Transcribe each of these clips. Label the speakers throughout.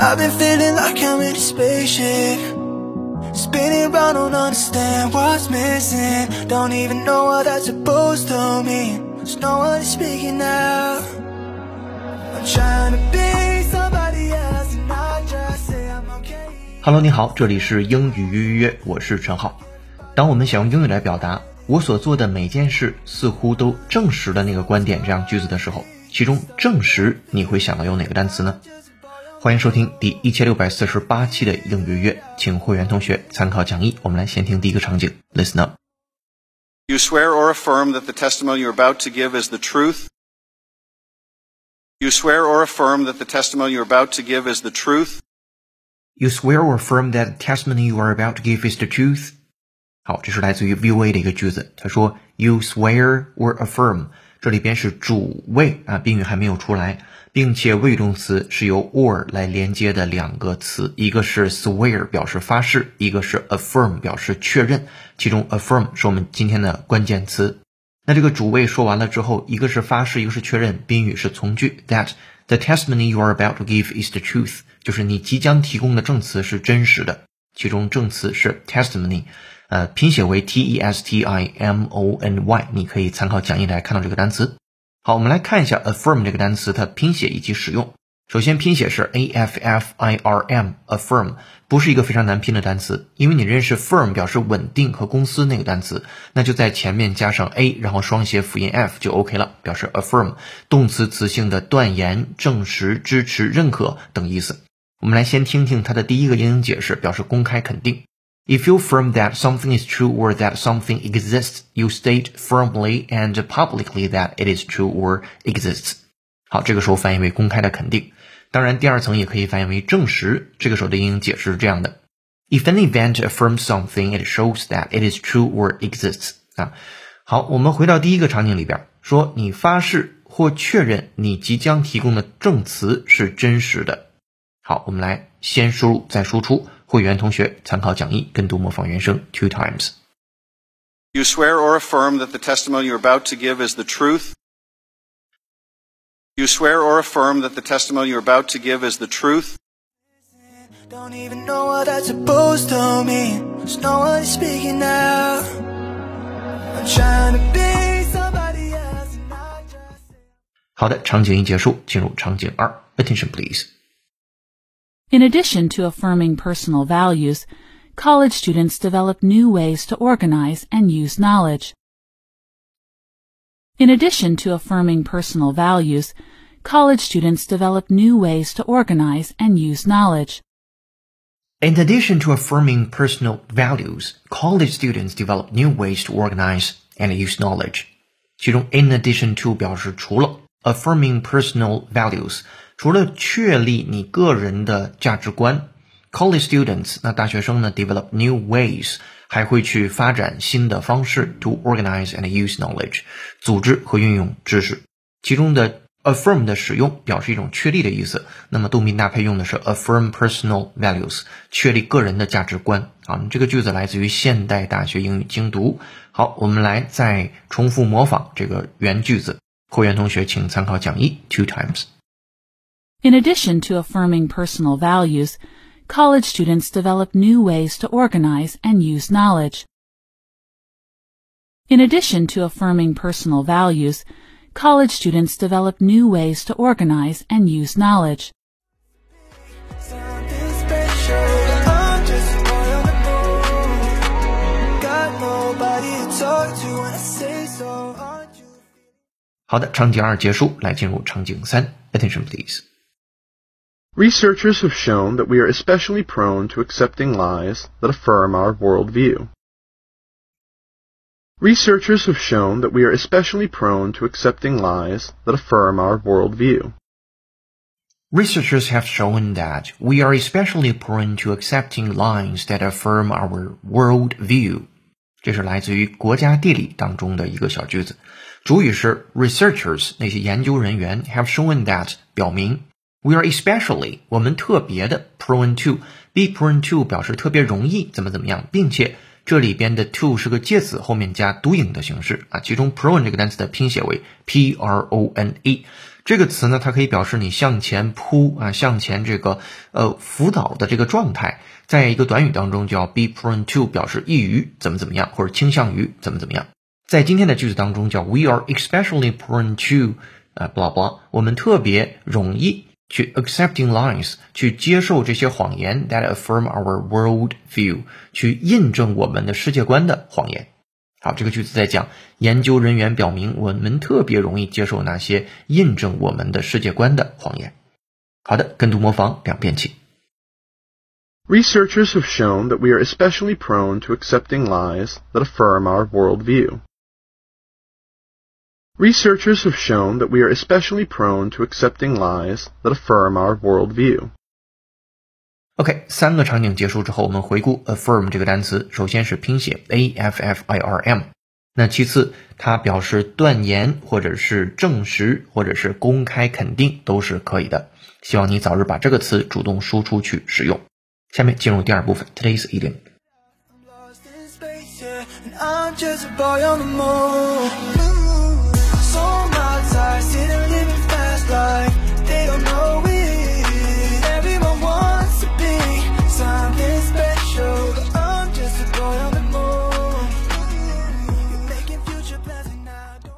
Speaker 1: I've been feeling like I'm in a spaceship. Spinning round, don't understand what's missing. Don't even know what that's supposed to mean. There's no one speaking now. I'm trying to be somebody else, and I just say I'm okay.
Speaker 2: Hello，你好，这里是英语约约约，我是陈浩。当我们想用英语来表达我所做的每件事似乎都证实了那个观点这样句子的时候，其中证实你会想到用哪个单词呢？欢迎收听第一千六百四十八期的英语约，请会员同学参考讲义。我们来先听第一个场景，Listen up。
Speaker 3: You swear or affirm that the testimony you're about to give is the truth? You swear or affirm that the testimony you're about to give is the truth?
Speaker 2: You swear or affirm that the testimony you are about to give is the truth? 好，这是来自于 VOA 的一个句子。他说，You swear or affirm，这里边是主谓啊，宾语还没有出来， 并且谓语动词是由 or 来连接的两个词，一个是 swear 表示发誓，一个是 affirm 表示确认。其中 affirm 是我们今天的关键词。那这个主谓说完了之后，一个是发誓，一个是确认，宾语是从句。That the testimony you are about to give is the truth，就是你即将提供的证词是真实的。其中证词是 testimony，呃，拼写为 t e s t i m o n y，你可以参考讲义来看到这个单词。好，我们来看一下 affirm 这个单词它拼写以及使用。首先拼写是 a f f i r m，affirm 不是一个非常难拼的单词，因为你认识 firm 表示稳定和公司那个单词，那就在前面加上 a，然后双写辅音 f 就 OK 了，表示 affirm 动词词性的断言、证实、支持、认可等意思。我们来先听听它的第一个英英解释，表示公开肯定。If you affirm that something is true or that something exists, you state firmly and publicly that it is true or exists. 好，这个时候翻译为公开的肯定。当然，第二层也可以翻译为证实。这个时候的英英解释是这样的：If an event affirms something, it shows that it is true or exists. 啊，好，我们回到第一个场景里边，说你发誓或确认你即将提供的证词是真实的。好，我们来先输入再输出。会员同学参考讲义，跟读模仿原声 two times。
Speaker 3: You swear or affirm that the testimony you're about to give is the truth? You swear or affirm that the testimony you're about to give is the truth?
Speaker 1: Don't even know what that's supposed to mean. There's no one speaking now. I'm trying to be somebody else, and I just.
Speaker 2: 好的，场景一结束，进入场景二，attention please。
Speaker 4: In addition to affirming personal values, college students develop new ways to organize and use knowledge. In addition to affirming personal values, college students develop new ways to organize and use knowledge.
Speaker 2: In addition to affirming personal values, college students develop new ways to organize and use knowledge. 其中 in addition to 表示除了 affirming personal values， 除了确立你个人的价值观，college students 那大学生呢 develop new ways 还会去发展新的方式 to organize and use knowledge，组织和运用知识。其中的 affirm 的使用表示一种确立的意思，那么动宾搭配用的是 affirm personal values，确立个人的价值观。啊，这个句子来自于现代大学英语精读。好，我们来再重复模仿这个原句子。会员同学请参考讲义 two times。
Speaker 4: In addition to affirming personal values, college students develop new ways to organize and use knowledge. In addition to affirming personal values, college students develop new ways to organize and use knowledge.
Speaker 1: Something special. I'm just a boy on the move. Got nobody to talk to when I say so. Aren't you?
Speaker 2: 好的，场景二结束，来进入场景三，attention please。
Speaker 5: Researchers have shown that we are especially prone to accepting lies that affirm our worldview. Researchers have shown that we are especially prone to accepting lies that affirm our worldview.
Speaker 2: Researchers have shown that we are especially prone to accepting lies that affirm our world view. 这是来自于国家地理当中的一个小句子，主语是 researchers 那些研究人员 have shown that 表明 we are especially 我们特别的 prone to be prone to 表示特别容易怎么怎么样，并且这里边的 to 是个介词，后面加读音的形式啊，其中 prone 这个单词的拼写为 p r o n e。这个词呢，它可以表示你向前扑啊，向前这个呃辅导的这个状态，在一个短语当中叫 be prone to，表示易于怎么怎么样，或者倾向于怎么怎么样。在今天的句子当中叫 we are especially prone to 啊，blah blah，我们特别容易 去 accepting lies，去接受这些谎言 that affirm our world view，去印证我们的世界观的谎言。好，这个句子在讲，研究人员表明，我们特别容易接受那些印证我们的世界观的谎言。好的，跟读模仿两遍起。
Speaker 5: Researchers have shown that we are especially prone to accepting lies that affirm our worldview. Researchers have shown that we are especially prone to accepting lies that affirm our worldview.
Speaker 2: OK，三个场景结束之后，我们回顾 affirm 这个单词。首先是拼写 a f f i r m，那其次它表示断言或者是证实或者是公开肯定都是可以的。希望你早日把这个词主动输出去使用。下面进入第二部分，today's idiom。
Speaker 1: Lost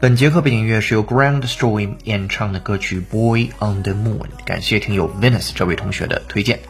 Speaker 2: 本节课背景音乐是由 Groundstorm 演唱的歌曲《Boy on the Moon》，感谢听友 Venus 这位同学的推荐。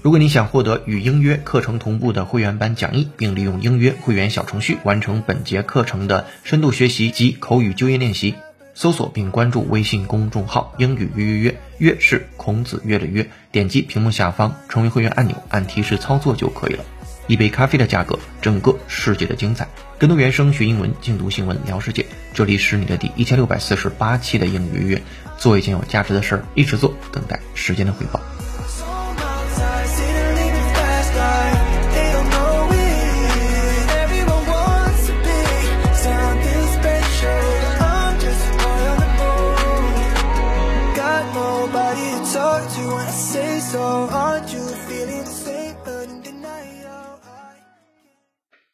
Speaker 2: 如果你想获得与英约课程同步的会员版讲义，并利用英约会员小程序完成本节课程的深度学习及口语纠音练习，搜索并关注微信公众号“英语约约约”，约是孔子约的约，点击屏幕下方成为会员按钮，按提示操作就可以了。一杯咖啡的价格，整个世界的精彩。跟读原声学英文，精读新闻聊世界。这里是你的第一千六百四十八期的英语约约，做一件有价值的事儿，一直做，等待时间的回报。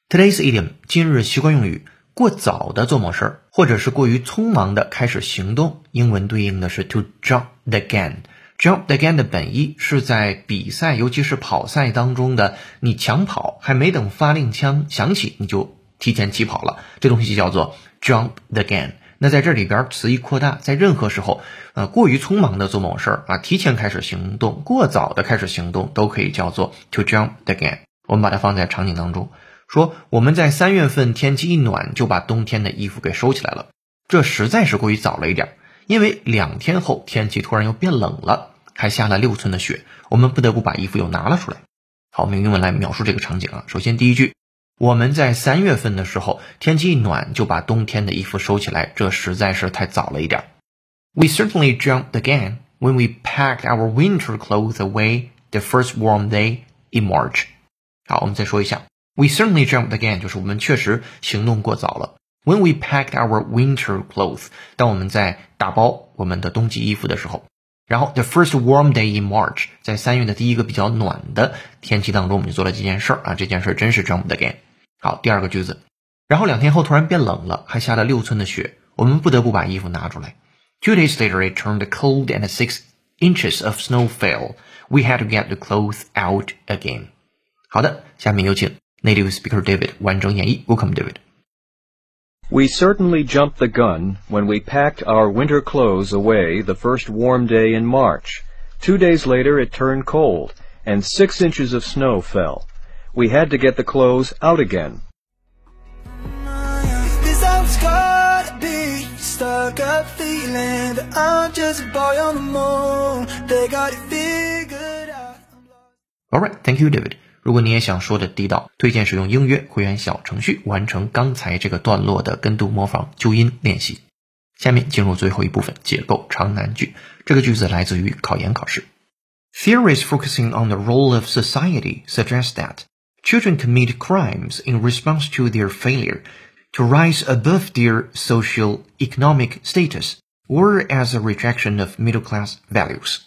Speaker 2: Today's idiom 今日习惯用语，过早的做某事儿，或者是过于匆忙的开始行动，英文对应的是 to jump the gun。jump the gun 的本意是在比赛，尤其是跑赛当中的你抢跑，还没等发令枪响起，你就提前起跑了，这东西叫做 jump the gun。那在这里边词义扩大，在任何时候，呃，过于匆忙的做某事儿啊，提前开始行动，过早的开始行动，都可以叫做 to jump the gun。我们把它放在场景当中。说我们在三月份天气一暖就把冬天的衣服给收起来了，这实在是过于早了一点，因为两天后天气突然又变冷了，还下了六寸的雪，我们不得不把衣服又拿了出来。好，我们用英文来描述这个场景啊。首先第一句，我们在三月份的时候天气一暖就把冬天的衣服收起来，这实在是太早了一点。We certainly jumped the gun when we packed our winter clothes away the first warm day in March。好，我们再说一下。We certainly jumped the gun，就是我们确实行动过早了。When we packed our winter clothes，当我们在打包我们的冬季衣服的时候，然后 the first warm day in March，在三月的第一个比较暖的天气当中，我们就做了这件事儿啊，这件事儿真是 jump the gun。 好，第二个句子，然后两天后突然变冷了，还下了六寸的雪，我们不得不把衣服拿出来。Two days later, it turned cold and six inches of snow fell. We had to get the clothes out again. 好的，下面有请 native speaker David 完整演绎。Welcome, David.
Speaker 6: We certainly jumped the gun when we packed our winter clothes away the first warm day in March. Two days later it turned cold, and six inches of snow fell. We had to get the clothes out again.
Speaker 1: This how it's gotta be. Stuck up feeling that I'm just a boy on the moon. They got it figured out.
Speaker 2: Alright, thank you, David. 如果你也想说的地道，推荐使用音乐会员小程序完成刚才这个段落的跟读模仿纠音练习。下面进入最后一部分，解构长难句。这个句子来自于考研考试。Theories focusing on the role of society suggest that children commit crimes in response to their failure to rise above their social economic status or as a rejection of middle class values.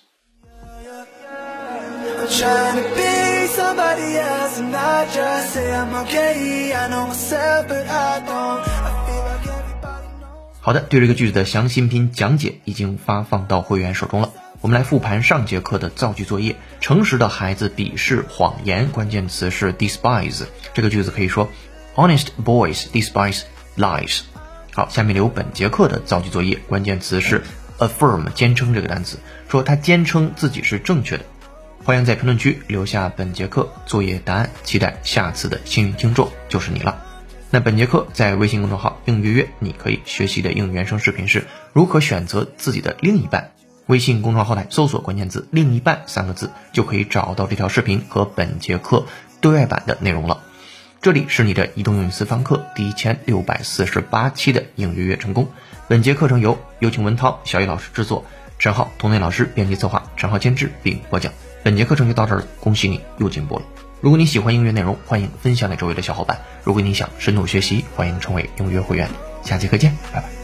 Speaker 1: I'm trying to be somebody else and not just say I'm okay. I know myself, but I don't. I feel like everybody knows.
Speaker 2: 好的，对这个句子的详细音频讲解已经发放到会员手中了。 我们来复盘上节课的造句作业。诚实的孩子鄙视谎言，关键词是 despise。这个句子可以说：Honest boys despise lies。好，下面留本节课的造句作业，关键词是 affirm，坚称这个单词，说他坚称自己是正确的。欢迎在评论区留下本节课作业答案，期待下次的幸运听众就是你了。那本节课在微信公众号“应约约”，你可以学习的英语原声视频是如何选择自己的另一半。微信公众号后台搜索关键字“另一半”三个字，就可以找到这条视频和本节课对外版的内容了。这里是你的移动英语私房课第一千六百四十八期的应约约成功。本节课程由有请文涛、小雨老师制作，陈浩、童内老师编辑策划，陈浩监制并播讲。本节课程就到这儿了，恭喜你又进步了。如果你喜欢音乐内容，欢迎分享给周围的小伙伴。如果你想深度学习，欢迎成为音乐会员。下节课见，拜拜。